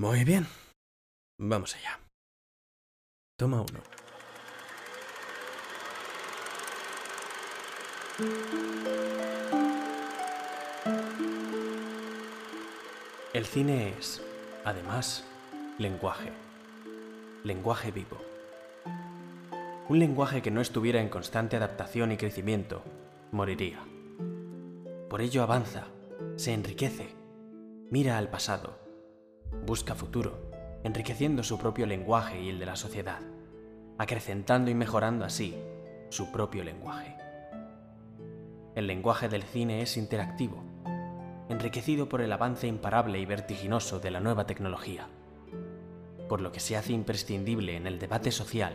Muy bien. Vamos allá. Toma uno. El cine es, además, lenguaje. Lenguaje vivo. Un lenguaje que no estuviera en constante adaptación y crecimiento moriría. Por ello avanza, se enriquece, mira al pasado, busca futuro, enriqueciendo su propio lenguaje y el de la sociedad, acrecentando y mejorando así su propio lenguaje. El lenguaje del cine es interactivo, enriquecido por el avance imparable y vertiginoso de la nueva tecnología, por lo que se hace imprescindible en el debate social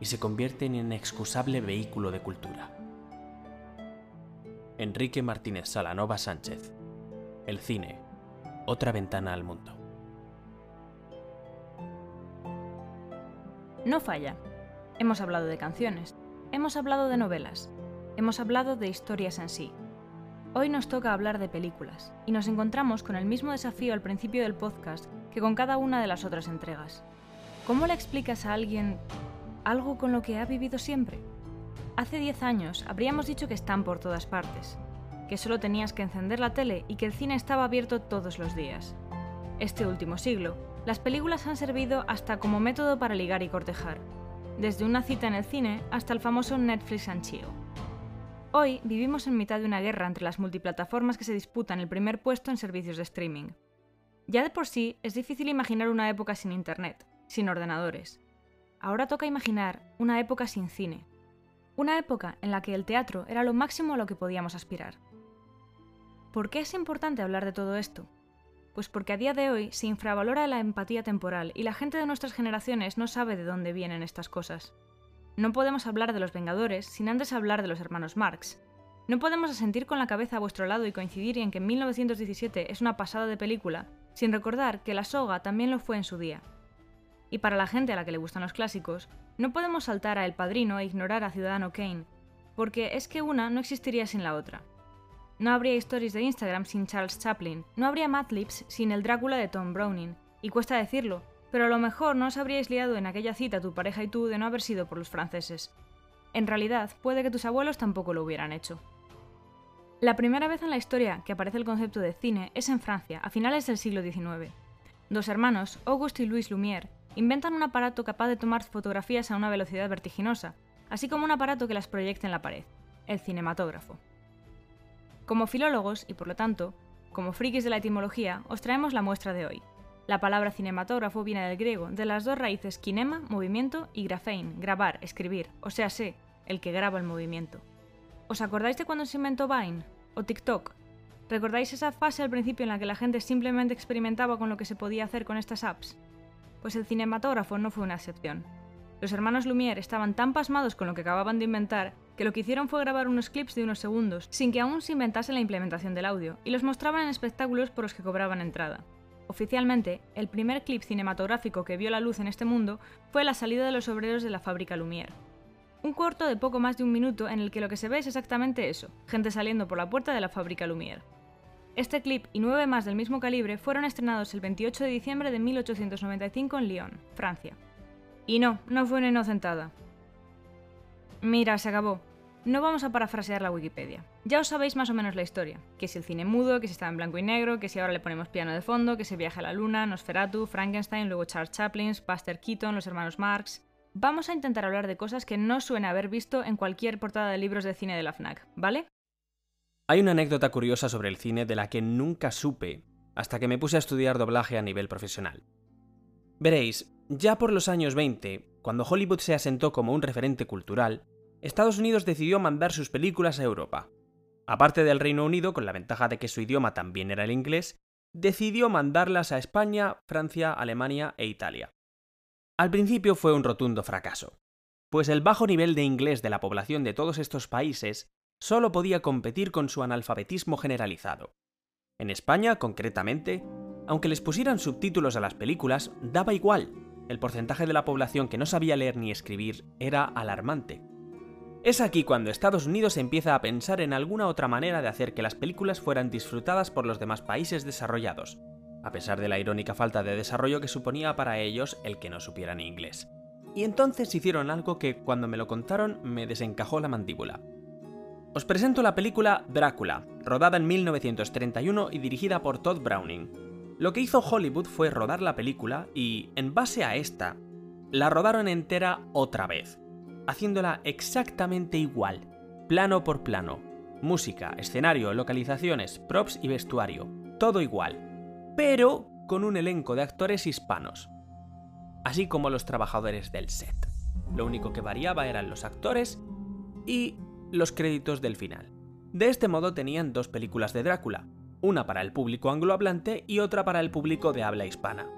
y se convierte en inexcusable vehículo de cultura. Enrique Martínez Salanova Sánchez. El cine. Otra ventana al mundo. No falla. Hemos hablado de canciones, hemos hablado de novelas, hemos hablado de historias en sí. Hoy nos toca hablar de películas, y nos encontramos con el mismo desafío al principio del podcast que con cada una de las otras entregas. ¿Cómo le explicas a alguien algo con lo que ha vivido siempre? Hace 10 años habríamos dicho que están por todas partes, que solo tenías que encender la tele y que el cine estaba abierto todos los días. Este último siglo, las películas han servido hasta como método para ligar y cortejar, desde una cita en el cine hasta el famoso Netflix and Chill. Hoy vivimos en mitad de una guerra entre las multiplataformas que se disputan el primer puesto en servicios de streaming. Ya de por sí es difícil imaginar una época sin Internet, sin ordenadores. Ahora toca imaginar una época sin cine, una época en la que el teatro era lo máximo a lo que podíamos aspirar. ¿Por qué es importante hablar de todo esto? Pues porque a día de hoy se infravalora la empatía temporal y la gente de nuestras generaciones no sabe de dónde vienen estas cosas. No podemos hablar de los Vengadores sin antes hablar de los hermanos Marx. No podemos asentir con la cabeza a vuestro lado y coincidir en que 1917 es una pasada de película, sin recordar que La Soga también lo fue en su día. Y para la gente a la que le gustan los clásicos, no podemos saltar a El Padrino e ignorar a Ciudadano Kane, porque es que una no existiría sin la otra. No habría stories de Instagram sin Charles Chaplin, no habría Mad Libs sin el Drácula de Tom Browning, y cuesta decirlo, pero a lo mejor no os habríais liado en aquella cita tu pareja y tú de no haber sido por los franceses. En realidad, puede que tus abuelos tampoco lo hubieran hecho. La primera vez en la historia que aparece el concepto de cine es en Francia, a finales del siglo XIX. Dos hermanos, Auguste y Louis Lumière, inventan un aparato capaz de tomar fotografías a una velocidad vertiginosa, así como un aparato que las proyecte en la pared, el cinematógrafo. Como filólogos, y por lo tanto, como frikis de la etimología, os traemos la muestra de hoy. La palabra cinematógrafo viene del griego, de las dos raíces kinema, movimiento, y grafein, grabar, escribir, o sea, sé, el que graba el movimiento. ¿Os acordáis de cuando se inventó Vine? ¿O TikTok? ¿Recordáis esa fase al principio en la que la gente simplemente experimentaba con lo que se podía hacer con estas apps? pues el cinematógrafo no fue una excepción. Los hermanos Lumière estaban tan pasmados con lo que acababan de inventar que lo que hicieron fue grabar unos clips de unos segundos, sin que aún se inventase la implementación del audio, y los mostraban en espectáculos por los que cobraban entrada. Oficialmente, el primer clip cinematográfico que vio la luz en este mundo fue la salida de los obreros de la fábrica Lumière. Un corto de poco más de un minuto en el que lo que se ve es exactamente eso, gente saliendo por la puerta de la fábrica Lumière. Este clip y nueve más del mismo calibre fueron estrenados el 28 de diciembre de 1895 en Lyon, Francia. Y no, no fue una inocentada. Mira, se acabó. No vamos a parafrasear la Wikipedia. Ya os sabéis más o menos la historia. Que si el cine mudo, que si estaba en blanco y negro, que si ahora le ponemos piano de fondo, que se viaja a la luna, Nosferatu, Frankenstein, luego Charles Chaplin, Buster Keaton, los hermanos Marx... Vamos a intentar hablar de cosas que no suena haber visto en cualquier portada de libros de cine de la FNAC, ¿vale? Hay una anécdota curiosa sobre el cine de la que nunca supe hasta que me puse a estudiar doblaje a nivel profesional. Veréis, ya por los años 20, cuando Hollywood se asentó como un referente cultural, Estados Unidos decidió mandar sus películas a Europa. Aparte del Reino Unido, con la ventaja de que su idioma también era el inglés, decidió mandarlas a España, Francia, Alemania e Italia. Al principio fue un rotundo fracaso, pues el bajo nivel de inglés de la población de todos estos países solo podía competir con su analfabetismo generalizado. En España, concretamente, aunque les pusieran subtítulos a las películas, daba igual. El porcentaje de la población que no sabía leer ni escribir era alarmante. Es aquí cuando Estados Unidos empieza a pensar en alguna otra manera de hacer que las películas fueran disfrutadas por los demás países desarrollados, a pesar de la irónica falta de desarrollo que suponía para ellos el que no supieran inglés. Y entonces hicieron algo que cuando me lo contaron me desencajó la mandíbula. Os presento la película Drácula, rodada en 1931 y dirigida por Todd Browning. Lo que hizo Hollywood fue rodar la película y, en base a esta, la rodaron entera otra vez, haciéndola exactamente igual, plano por plano. Música, escenario, localizaciones, props y vestuario, todo igual pero con un elenco de actores hispanos, así como los trabajadores del set. Lo único que variaba eran los actores y los créditos del final. De este modo tenían dos películas de Drácula, una para el público anglohablante y otra para el público de habla hispana.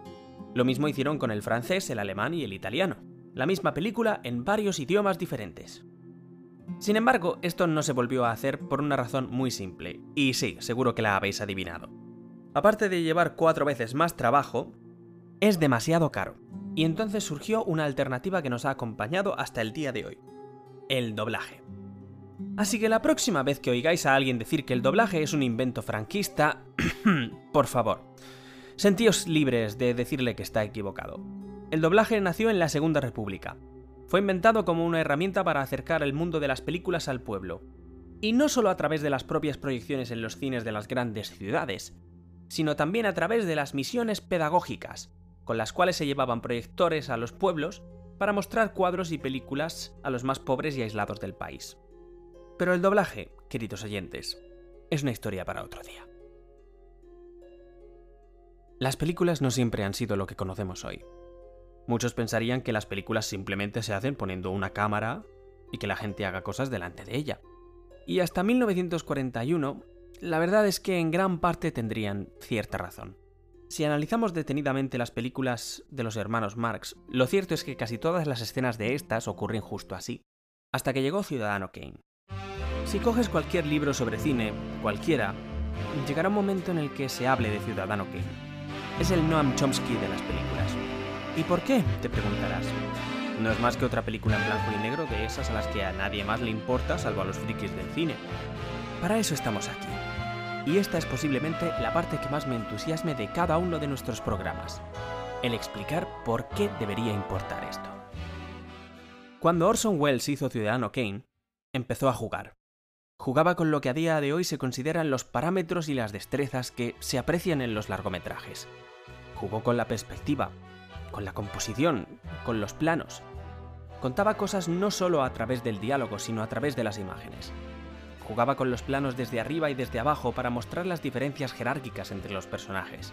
Lo mismo hicieron con el francés, el alemán y el italiano, la misma película en varios idiomas diferentes. Sin embargo, esto no se volvió a hacer por una razón muy simple, y sí, seguro que la habéis adivinado aparte de llevar cuatro veces más trabajo, es demasiado caro. Y entonces surgió una alternativa que nos ha acompañado hasta el día de hoy. El doblaje. Así que la próxima vez que oigáis a alguien decir que el doblaje es un invento franquista, por favor, sentíos libres de decirle que está equivocado. El doblaje nació en la Segunda República. Fue inventado como una herramienta para acercar el mundo de las películas al pueblo. Y no solo a través de las propias proyecciones en los cines de las grandes ciudades, sino también a través de las misiones pedagógicas, con las cuales se llevaban proyectores a los pueblos para mostrar cuadros y películas a los más pobres y aislados del país. Pero el doblaje, queridos oyentes, es una historia para otro día. Las películas no siempre han sido lo que conocemos hoy. Muchos pensarían que las películas simplemente se hacen poniendo una cámara y que la gente haga cosas delante de ella. Y hasta 1941 la verdad es que en gran parte tendrían cierta razón. Si analizamos detenidamente las películas de los hermanos Marx, lo cierto es que casi todas las escenas de estas ocurren justo así, hasta que llegó Ciudadano Kane. Si coges cualquier libro sobre cine, cualquiera, llegará un momento en el que se hable de Ciudadano Kane. Es el Noam Chomsky de las películas. ¿Y por qué? te preguntarás. No es más que otra película en blanco y negro de esas a las que a nadie más le importa salvo a los frikis del cine. Para eso estamos aquí y esta es posiblemente la parte que más me entusiasme de cada uno de nuestros programas, el explicar por qué debería importar esto. Cuando Orson Welles hizo Ciudadano Kane, empezó a jugar. Jugaba con lo que a día de hoy se consideran los parámetros y las destrezas que se aprecian en los largometrajes. Jugó con la perspectiva, con la composición, con los planos. Contaba cosas no solo a través del diálogo, sino a través de las imágenes. Jugaba con los planos desde arriba y desde abajo para mostrar las diferencias jerárquicas entre los personajes.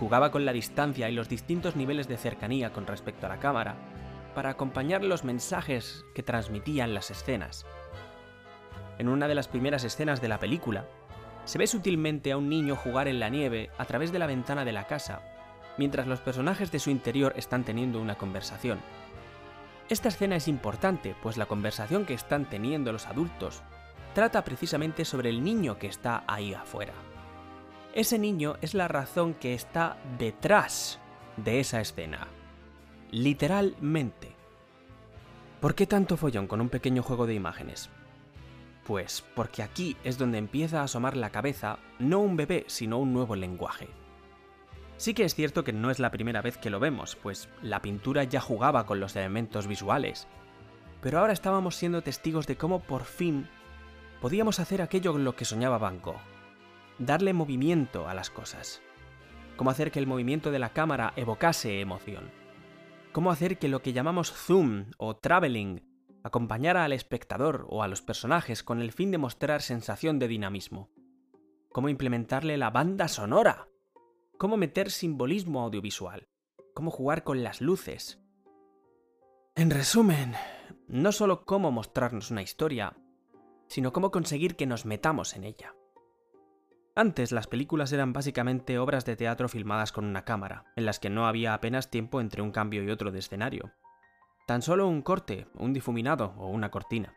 Jugaba con la distancia y los distintos niveles de cercanía con respecto a la cámara para acompañar los mensajes que transmitían las escenas. En una de las primeras escenas de la película, se ve sutilmente a un niño jugar en la nieve a través de la ventana de la casa, mientras los personajes de su interior están teniendo una conversación. Esta escena es importante, pues la conversación que están teniendo los adultos trata precisamente sobre el niño que está ahí afuera. Ese niño es la razón que está detrás de esa escena. Literalmente. ¿Por qué tanto follón con un pequeño juego de imágenes? Pues porque aquí es donde empieza a asomar la cabeza no un bebé, sino un nuevo lenguaje. Sí que es cierto que no es la primera vez que lo vemos, pues la pintura ya jugaba con los elementos visuales. Pero ahora estábamos siendo testigos de cómo por fin podíamos hacer aquello con lo que soñaba Van Gogh, darle movimiento a las cosas, cómo hacer que el movimiento de la cámara evocase emoción, cómo hacer que lo que llamamos zoom o traveling acompañara al espectador o a los personajes con el fin de mostrar sensación de dinamismo, cómo implementarle la banda sonora, cómo meter simbolismo audiovisual, cómo jugar con las luces. En resumen, no solo cómo mostrarnos una historia, sino cómo conseguir que nos metamos en ella. Antes las películas eran básicamente obras de teatro filmadas con una cámara, en las que no había apenas tiempo entre un cambio y otro de escenario. Tan solo un corte, un difuminado o una cortina.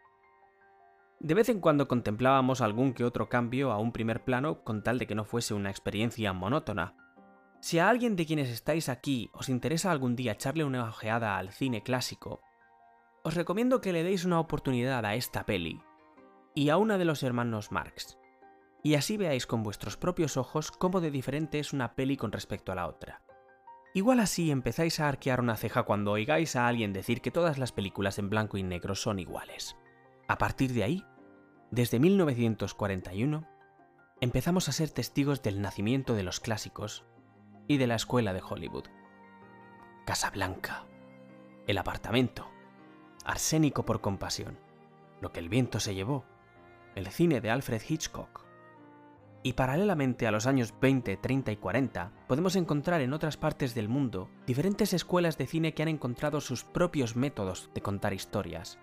De vez en cuando contemplábamos algún que otro cambio a un primer plano con tal de que no fuese una experiencia monótona. Si a alguien de quienes estáis aquí os interesa algún día echarle una ojeada al cine clásico, os recomiendo que le deis una oportunidad a esta peli, y a una de los hermanos Marx. y así veáis con vuestros propios ojos cómo de diferente es una peli con respecto a la otra. Igual así empezáis a arquear una ceja cuando oigáis a alguien decir que todas las películas en blanco y negro son iguales. A partir de ahí, desde 1941, empezamos a ser testigos del nacimiento de los clásicos y de la escuela de Hollywood. Casablanca, El apartamento, Arsénico por compasión, Lo que el viento se llevó, el cine de Alfred Hitchcock, y paralelamente a los años 20, 30 y 40, podemos encontrar en otras partes del mundo diferentes escuelas de cine que han encontrado sus propios métodos de contar historias,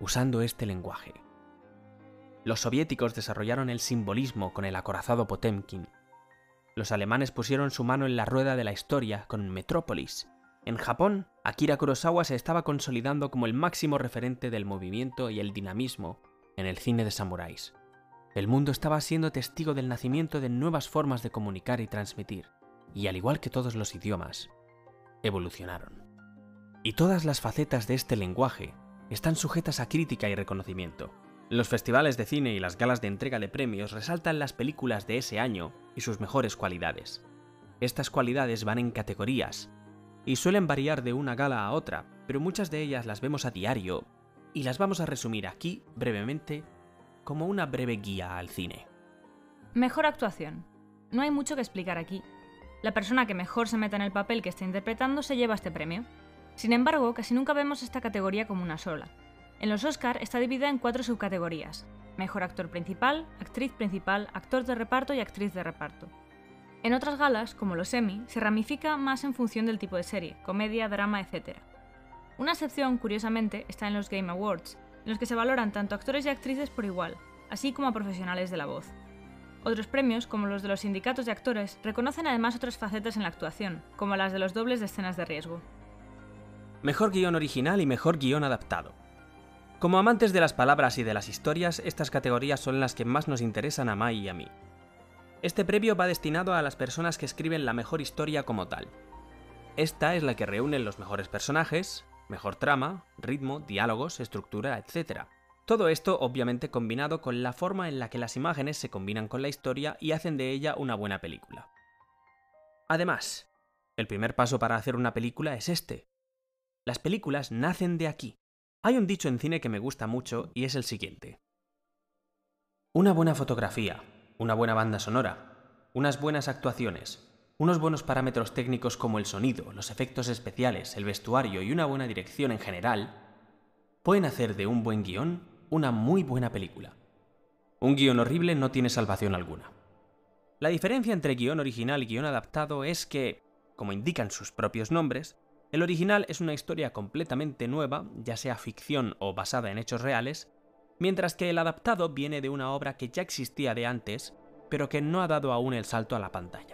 usando este lenguaje. Los soviéticos desarrollaron el simbolismo con el acorazado Potemkin. Los alemanes pusieron su mano en la rueda de la historia con Metrópolis. En Japón, Akira Kurosawa se estaba consolidando como el máximo referente del movimiento y el dinamismo en el cine de samuráis. El mundo estaba siendo testigo del nacimiento de nuevas formas de comunicar y transmitir, y al igual que todos los idiomas, evolucionaron. Y todas las facetas de este lenguaje están sujetas a crítica y reconocimiento. Los festivales de cine y las galas de entrega de premios resaltan las películas de ese año y sus mejores cualidades. Estas cualidades van en categorías y suelen variar de una gala a otra, pero muchas de ellas las vemos a diario y las vamos a resumir aquí brevemente como una breve guía al cine. Mejor actuación. No hay mucho que explicar aquí. La persona que mejor se meta en el papel que está interpretando se lleva este premio. Sin embargo, casi nunca vemos esta categoría como una sola. En los Oscar está dividida en cuatro subcategorías. Mejor actor principal, actriz principal, actor de reparto y actriz de reparto. En otras galas, como los Emmy, se ramifica más en función del tipo de serie, comedia, drama, etc. Una excepción, curiosamente, está en los Game Awards, en los que se valoran tanto actores y actrices por igual, así como a profesionales de la voz. Otros premios, como los de los sindicatos de actores, reconocen además otras facetas en la actuación, como las de los dobles de escenas de riesgo. Mejor guion original y mejor guion adaptado. Como amantes de las palabras y de las historias, estas categorías son las que más nos interesan a Mai y a mí. Este premio va destinado a las personas que escriben la mejor historia como tal. Esta es la que reúne los mejores personajes, mejor trama, ritmo, diálogos, estructura, etc. Todo esto obviamente combinado con la forma en la que las imágenes se combinan con la historia y hacen de ella una buena película. Además, el primer paso para hacer una película es este. Las películas nacen de aquí. Hay un dicho en cine que me gusta mucho y es el siguiente. Una buena fotografía, una buena banda sonora, unas buenas actuaciones, unos buenos parámetros técnicos como el sonido, los efectos especiales, el vestuario y una buena dirección en general, pueden hacer de un buen guion una muy buena película. Un guion horrible no tiene salvación alguna. La diferencia entre guion original y guion adaptado es que, como indican sus propios nombres, el original es una historia completamente nueva, ya sea ficción o basada en hechos reales, mientras que el adaptado viene de una obra que ya existía de antes, pero que no ha dado aún el salto a la pantalla.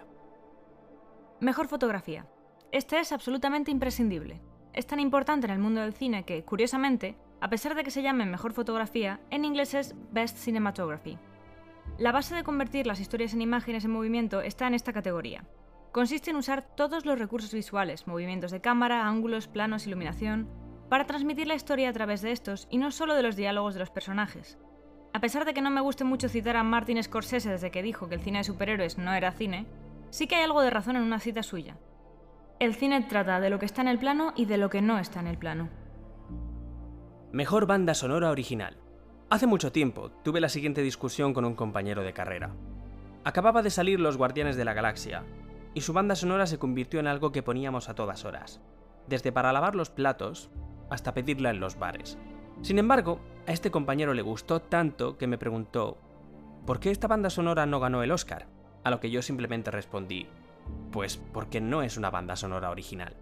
Mejor fotografía. Este es absolutamente imprescindible. Es tan importante en el mundo del cine que, curiosamente, a pesar de que se llame mejor fotografía, en inglés es Best Cinematography. La base de convertir las historias en imágenes en movimiento está en esta categoría. Consiste en usar todos los recursos visuales, movimientos de cámara, ángulos, planos, iluminación, para transmitir la historia a través de estos y no solo de los diálogos de los personajes. A pesar de que no me guste mucho citar a Martin Scorsese desde que dijo que el cine de superhéroes no era cine, sí que hay algo de razón en una cita suya. El cine trata de lo que está en el plano y de lo que no está en el plano. Mejor banda sonora original. Hace mucho tiempo tuve la siguiente discusión con un compañero de carrera. Acababa de salir Los Guardianes de la Galaxia, y su banda sonora se convirtió en algo que poníamos a todas horas, desde para lavar los platos hasta pedirla en los bares. Sin embargo, a este compañero le gustó tanto que me preguntó, ¿por qué esta banda sonora no ganó el Oscar? A lo que yo simplemente respondí, pues porque no es una banda sonora original.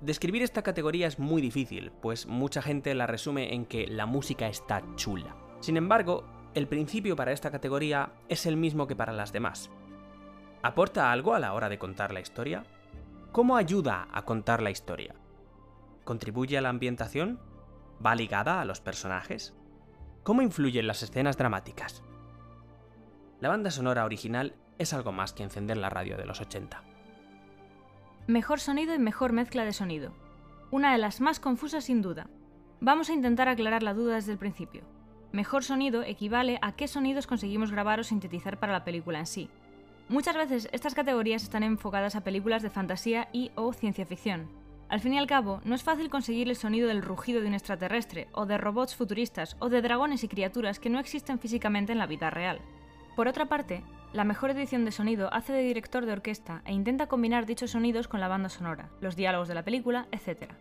Describir esta categoría es muy difícil, pues mucha gente la resume en que la música está chula. Sin embargo, el principio para esta categoría es el mismo que para las demás. ¿Aporta algo a la hora de contar la historia? ¿Cómo ayuda a contar la historia? ¿Contribuye a la ambientación? ¿Va ligada a los personajes? ¿Cómo influyen las escenas dramáticas? La banda sonora original es algo más que encender la radio de los 80. Mejor sonido y mejor mezcla de sonido. Una de las más confusas sin duda. Vamos a intentar aclarar la duda desde el principio. Mejor sonido equivale a qué sonidos conseguimos grabar o sintetizar para la película en sí. Muchas veces estas categorías están enfocadas a películas de fantasía y o ciencia ficción. Al fin y al cabo, no es fácil conseguir el sonido del rugido de un extraterrestre, o de robots futuristas, o de dragones y criaturas que no existen físicamente en la vida real. Por otra parte, la mejor edición de sonido hace de director de orquesta e intenta combinar dichos sonidos con la banda sonora, los diálogos de la película, etc.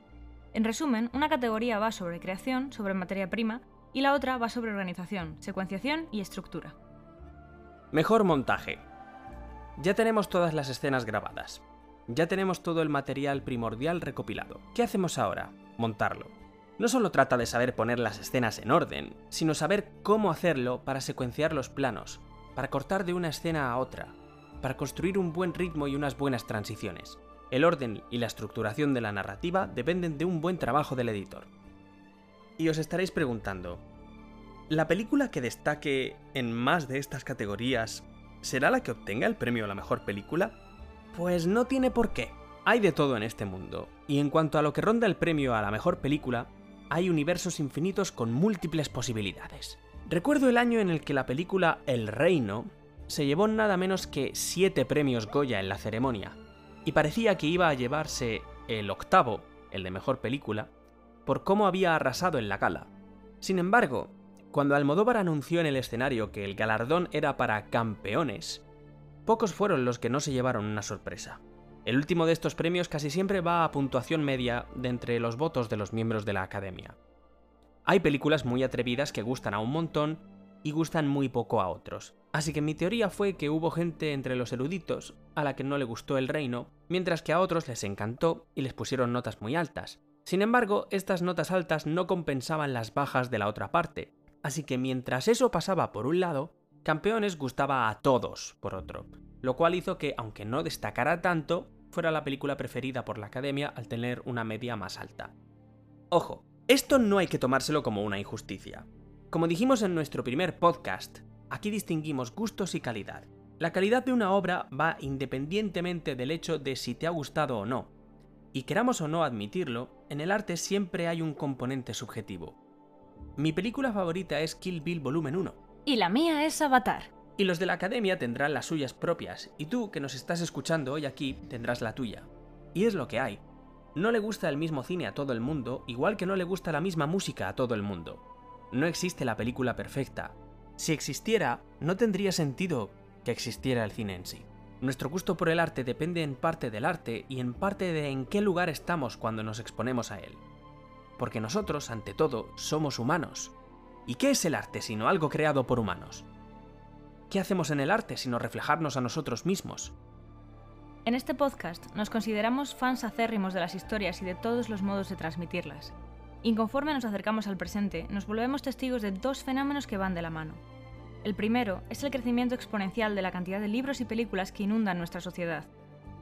En resumen, una categoría va sobre creación, sobre materia prima, y la otra va sobre organización, secuenciación y estructura. Mejor montaje. Ya tenemos todas las escenas grabadas. Ya tenemos todo el material primordial recopilado. ¿Qué hacemos ahora? Montarlo. No solo trata de saber poner las escenas en orden, sino saber cómo hacerlo para secuenciar los planos, para cortar de una escena a otra, para construir un buen ritmo y unas buenas transiciones. El orden y la estructuración de la narrativa dependen de un buen trabajo del editor. Y os estaréis preguntando, ¿la película que destaque en más de estas categorías será la que obtenga el premio a la mejor película? Pues no tiene por qué. Hay de todo en este mundo, y en cuanto a lo que ronda el premio a la mejor película, hay universos infinitos con múltiples posibilidades. Recuerdo el año en el que la película El Reino se llevó nada menos que 7 premios Goya en la ceremonia, y parecía que iba a llevarse el octavo, el de mejor película, por cómo había arrasado en la gala. Sin embargo, cuando Almodóvar anunció en el escenario que el galardón era para campeones, pocos fueron los que no se llevaron una sorpresa. El último de estos premios casi siempre va a puntuación media de entre los votos de los miembros de la academia. Hay películas muy atrevidas que gustan a un montón y gustan muy poco a otros. Así que mi teoría fue que hubo gente entre los eruditos a la que no le gustó el reino, mientras que a otros les encantó y les pusieron notas muy altas. Sin embargo, estas notas altas no compensaban las bajas de la otra parte, así que mientras eso pasaba por un lado, Campeones gustaba a todos por otro, lo cual hizo que, aunque no destacara tanto, fuera la película preferida por la academia al tener una media más alta. Ojo, esto no hay que tomárselo como una injusticia. Como dijimos en nuestro primer podcast, aquí distinguimos gustos y calidad. La calidad de una obra va independientemente del hecho de si te ha gustado o no. Y queramos o no admitirlo, en el arte siempre hay un componente subjetivo. Mi película favorita es Kill Bill Volumen 1. Y la mía es Avatar. Y los de la academia tendrán las suyas propias, y tú que nos estás escuchando hoy aquí tendrás la tuya. Y es lo que hay. No le gusta el mismo cine a todo el mundo, igual que no le gusta la misma música a todo el mundo. No existe la película perfecta. Si existiera, no tendría sentido que existiera el cine en sí. Nuestro gusto por el arte depende en parte del arte y en parte de en qué lugar estamos cuando nos exponemos a él. Porque nosotros, ante todo, somos humanos. ¿Y qué es el arte sino algo creado por humanos? ¿Qué hacemos en el arte sino reflejarnos a nosotros mismos? En este podcast nos consideramos fans acérrimos de las historias y de todos los modos de transmitirlas. Y conforme nos acercamos al presente, nos volvemos testigos de dos fenómenos que van de la mano. El primero es el crecimiento exponencial de la cantidad de libros y películas que inundan nuestra sociedad.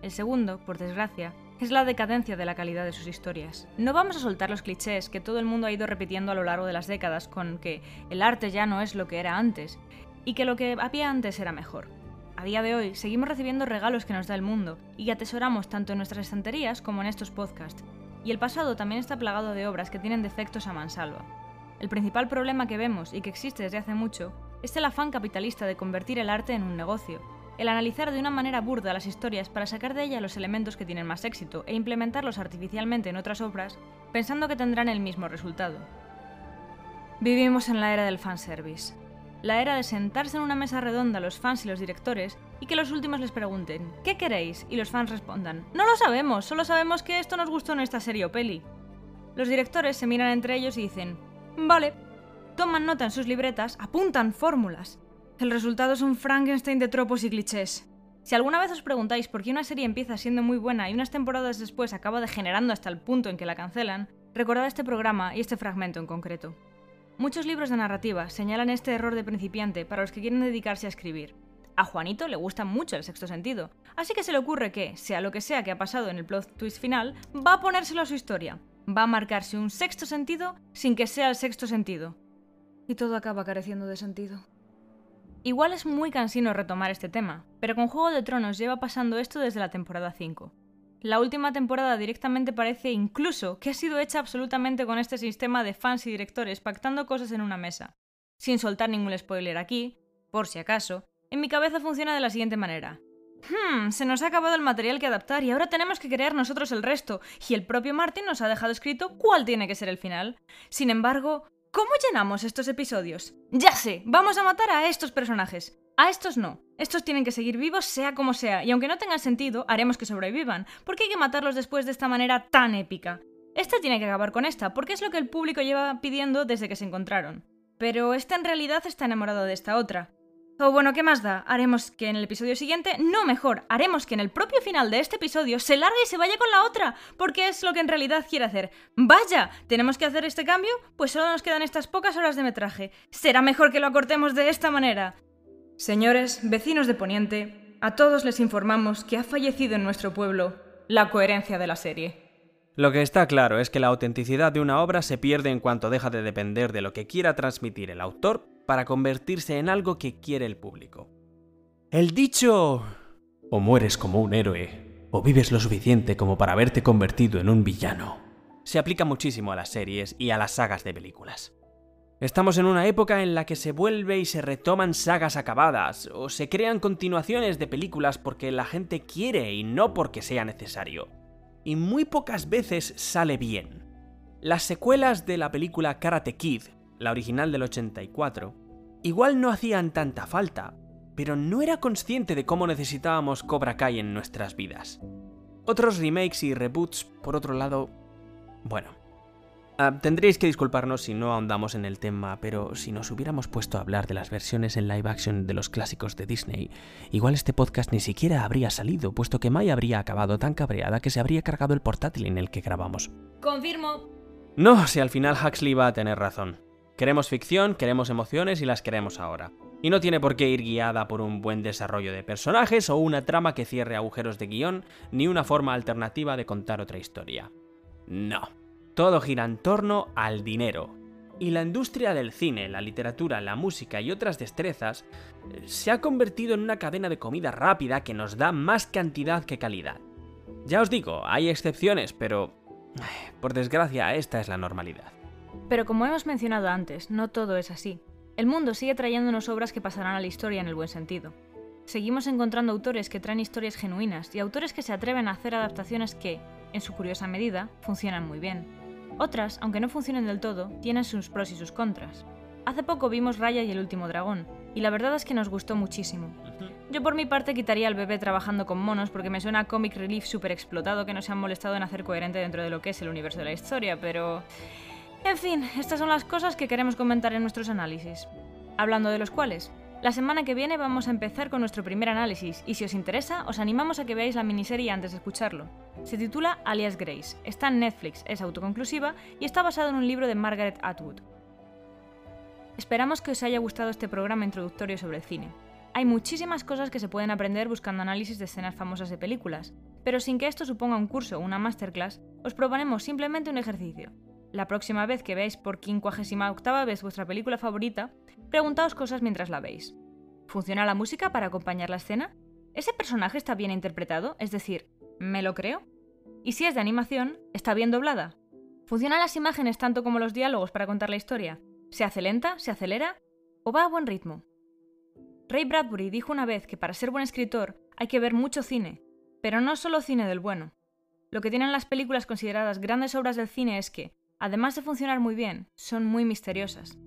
El segundo, por desgracia, es la decadencia de la calidad de sus historias. No vamos a soltar los clichés que todo el mundo ha ido repitiendo a lo largo de las décadas con que el arte ya no es lo que era antes y que lo que había antes era mejor. A día de hoy seguimos recibiendo regalos que nos da el mundo y atesoramos tanto en nuestras estanterías como en estos podcasts. Y el pasado también está plagado de obras que tienen defectos a mansalva. El principal problema que vemos y que existe desde hace mucho es el afán capitalista de convertir el arte en un negocio, el analizar de una manera burda las historias para sacar de ellas los elementos que tienen más éxito e implementarlos artificialmente en otras obras, pensando que tendrán el mismo resultado. Vivimos en la era del fanservice la era de sentarse en una mesa redonda los fans y los directores y que los últimos les pregunten ¿qué queréis? y los fans respondan no lo sabemos, solo sabemos que esto nos gustó en esta serie o peli. Los directores se miran entre ellos y dicen vale, toman nota en sus libretas, apuntan fórmulas. El resultado es un Frankenstein de tropos y clichés. Si alguna vez os preguntáis por qué una serie empieza siendo muy buena y unas temporadas después acaba degenerando hasta el punto en que la cancelan, recordad este programa y este fragmento en concreto. Muchos libros de narrativa señalan este error de principiante para los que quieren dedicarse a escribir. A Juanito le gusta mucho el sexto sentido, así que se le ocurre que, sea lo que sea que ha pasado en el plot twist final, va a ponérselo a su historia. Va a marcarse un sexto sentido sin que sea el sexto sentido. Y todo acaba careciendo de sentido. Igual es muy cansino retomar este tema, pero con Juego de Tronos lleva pasando esto desde la temporada 5. La última temporada directamente parece incluso que ha sido hecha absolutamente con este sistema de fans y directores pactando cosas en una mesa. Sin soltar ningún spoiler aquí, por si acaso, en mi cabeza funciona de la siguiente manera. Hmm, se nos ha acabado el material que adaptar y ahora tenemos que crear nosotros el resto, y el propio Martin nos ha dejado escrito cuál tiene que ser el final. Sin embargo, ¿cómo llenamos estos episodios? Ya sé, vamos a matar a estos personajes. A estos no. Estos tienen que seguir vivos sea como sea, y aunque no tengan sentido, haremos que sobrevivan, porque hay que matarlos después de esta manera tan épica. Esta tiene que acabar con esta, porque es lo que el público lleva pidiendo desde que se encontraron. Pero esta en realidad está enamorado de esta otra. O bueno, ¿qué más da? Haremos que en el episodio siguiente, no mejor, haremos que en el propio final de este episodio se largue y se vaya con la otra, porque es lo que en realidad quiere hacer. Vaya, ¿tenemos que hacer este cambio? Pues solo nos quedan estas pocas horas de metraje. Será mejor que lo acortemos de esta manera. Señores, vecinos de Poniente, a todos les informamos que ha fallecido en nuestro pueblo la coherencia de la serie. Lo que está claro es que la autenticidad de una obra se pierde en cuanto deja de depender de lo que quiera transmitir el autor para convertirse en algo que quiere el público. El dicho o mueres como un héroe o vives lo suficiente como para haberte convertido en un villano se aplica muchísimo a las series y a las sagas de películas. Estamos en una época en la que se vuelve y se retoman sagas acabadas, o se crean continuaciones de películas porque la gente quiere y no porque sea necesario. Y muy pocas veces sale bien. Las secuelas de la película Karate Kid, la original del 84, igual no hacían tanta falta, pero no era consciente de cómo necesitábamos Cobra Kai en nuestras vidas. Otros remakes y reboots, por otro lado, bueno, Ah, tendréis que disculparnos si no ahondamos en el tema, pero si nos hubiéramos puesto a hablar de las versiones en live action de los clásicos de Disney, igual este podcast ni siquiera habría salido, puesto que Mai habría acabado tan cabreada que se habría cargado el portátil en el que grabamos. Confirmo. No, si al final Huxley va a tener razón. Queremos ficción, queremos emociones y las queremos ahora. Y no tiene por qué ir guiada por un buen desarrollo de personajes o una trama que cierre agujeros de guion, ni una forma alternativa de contar otra historia. No. Todo gira en torno al dinero. Y la industria del cine, la literatura, la música y otras destrezas eh, se ha convertido en una cadena de comida rápida que nos da más cantidad que calidad. Ya os digo, hay excepciones, pero por desgracia esta es la normalidad. Pero como hemos mencionado antes, no todo es así. El mundo sigue trayéndonos obras que pasarán a la historia en el buen sentido. Seguimos encontrando autores que traen historias genuinas y autores que se atreven a hacer adaptaciones que, en su curiosa medida, funcionan muy bien. Otras, aunque no funcionen del todo, tienen sus pros y sus contras. Hace poco vimos Raya y el último dragón, y la verdad es que nos gustó muchísimo. Yo por mi parte quitaría al bebé trabajando con monos porque me suena a comic relief super explotado que no se han molestado en hacer coherente dentro de lo que es el universo de la historia, pero... En fin, estas son las cosas que queremos comentar en nuestros análisis. Hablando de los cuales, la semana que viene vamos a empezar con nuestro primer análisis y si os interesa os animamos a que veáis la miniserie antes de escucharlo. Se titula Alias Grace, está en Netflix, es autoconclusiva y está basado en un libro de Margaret Atwood. Esperamos que os haya gustado este programa introductorio sobre el cine. Hay muchísimas cosas que se pueden aprender buscando análisis de escenas famosas de películas, pero sin que esto suponga un curso o una masterclass, os proponemos simplemente un ejercicio. La próxima vez que veáis por 58 vez vuestra película favorita, preguntaos cosas mientras la veis. ¿Funciona la música para acompañar la escena? ¿Ese personaje está bien interpretado? Es decir, ¿me lo creo? Y si es de animación, ¿está bien doblada? ¿Funcionan las imágenes tanto como los diálogos para contar la historia? ¿Se hace lenta? ¿Se acelera? ¿O va a buen ritmo? Ray Bradbury dijo una vez que para ser buen escritor hay que ver mucho cine, pero no solo cine del bueno. Lo que tienen las películas consideradas grandes obras del cine es que, además de funcionar muy bien, son muy misteriosas.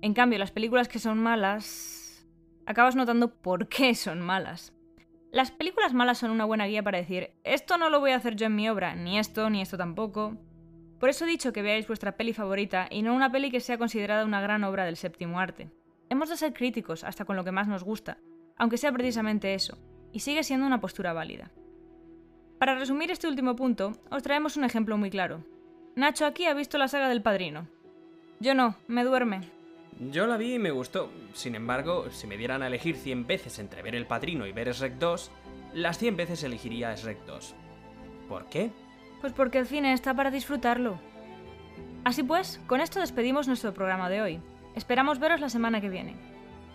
En cambio, las películas que son malas... acabas notando por qué son malas. Las películas malas son una buena guía para decir, esto no lo voy a hacer yo en mi obra, ni esto, ni esto tampoco. Por eso he dicho que veáis vuestra peli favorita y no una peli que sea considerada una gran obra del séptimo arte. Hemos de ser críticos hasta con lo que más nos gusta, aunque sea precisamente eso, y sigue siendo una postura válida. Para resumir este último punto, os traemos un ejemplo muy claro. Nacho aquí ha visto la saga del padrino. Yo no, me duerme. Yo la vi y me gustó. Sin embargo, si me dieran a elegir 100 veces entre ver El Padrino y ver Shrek 2, las 100 veces elegiría Shrek 2. ¿Por qué? Pues porque el cine está para disfrutarlo. Así pues, con esto despedimos nuestro programa de hoy. Esperamos veros la semana que viene.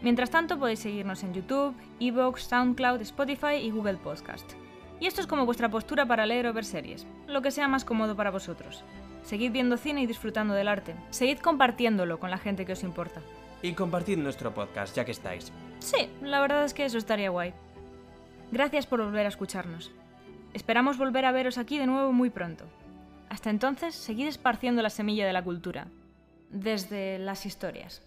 Mientras tanto podéis seguirnos en YouTube, Evox, SoundCloud, Spotify y Google Podcast. Y esto es como vuestra postura para leer o ver series, lo que sea más cómodo para vosotros. Seguid viendo cine y disfrutando del arte. Seguid compartiéndolo con la gente que os importa. Y compartid nuestro podcast, ya que estáis. Sí, la verdad es que eso estaría guay. Gracias por volver a escucharnos. Esperamos volver a veros aquí de nuevo muy pronto. Hasta entonces, seguid esparciendo la semilla de la cultura. Desde las historias.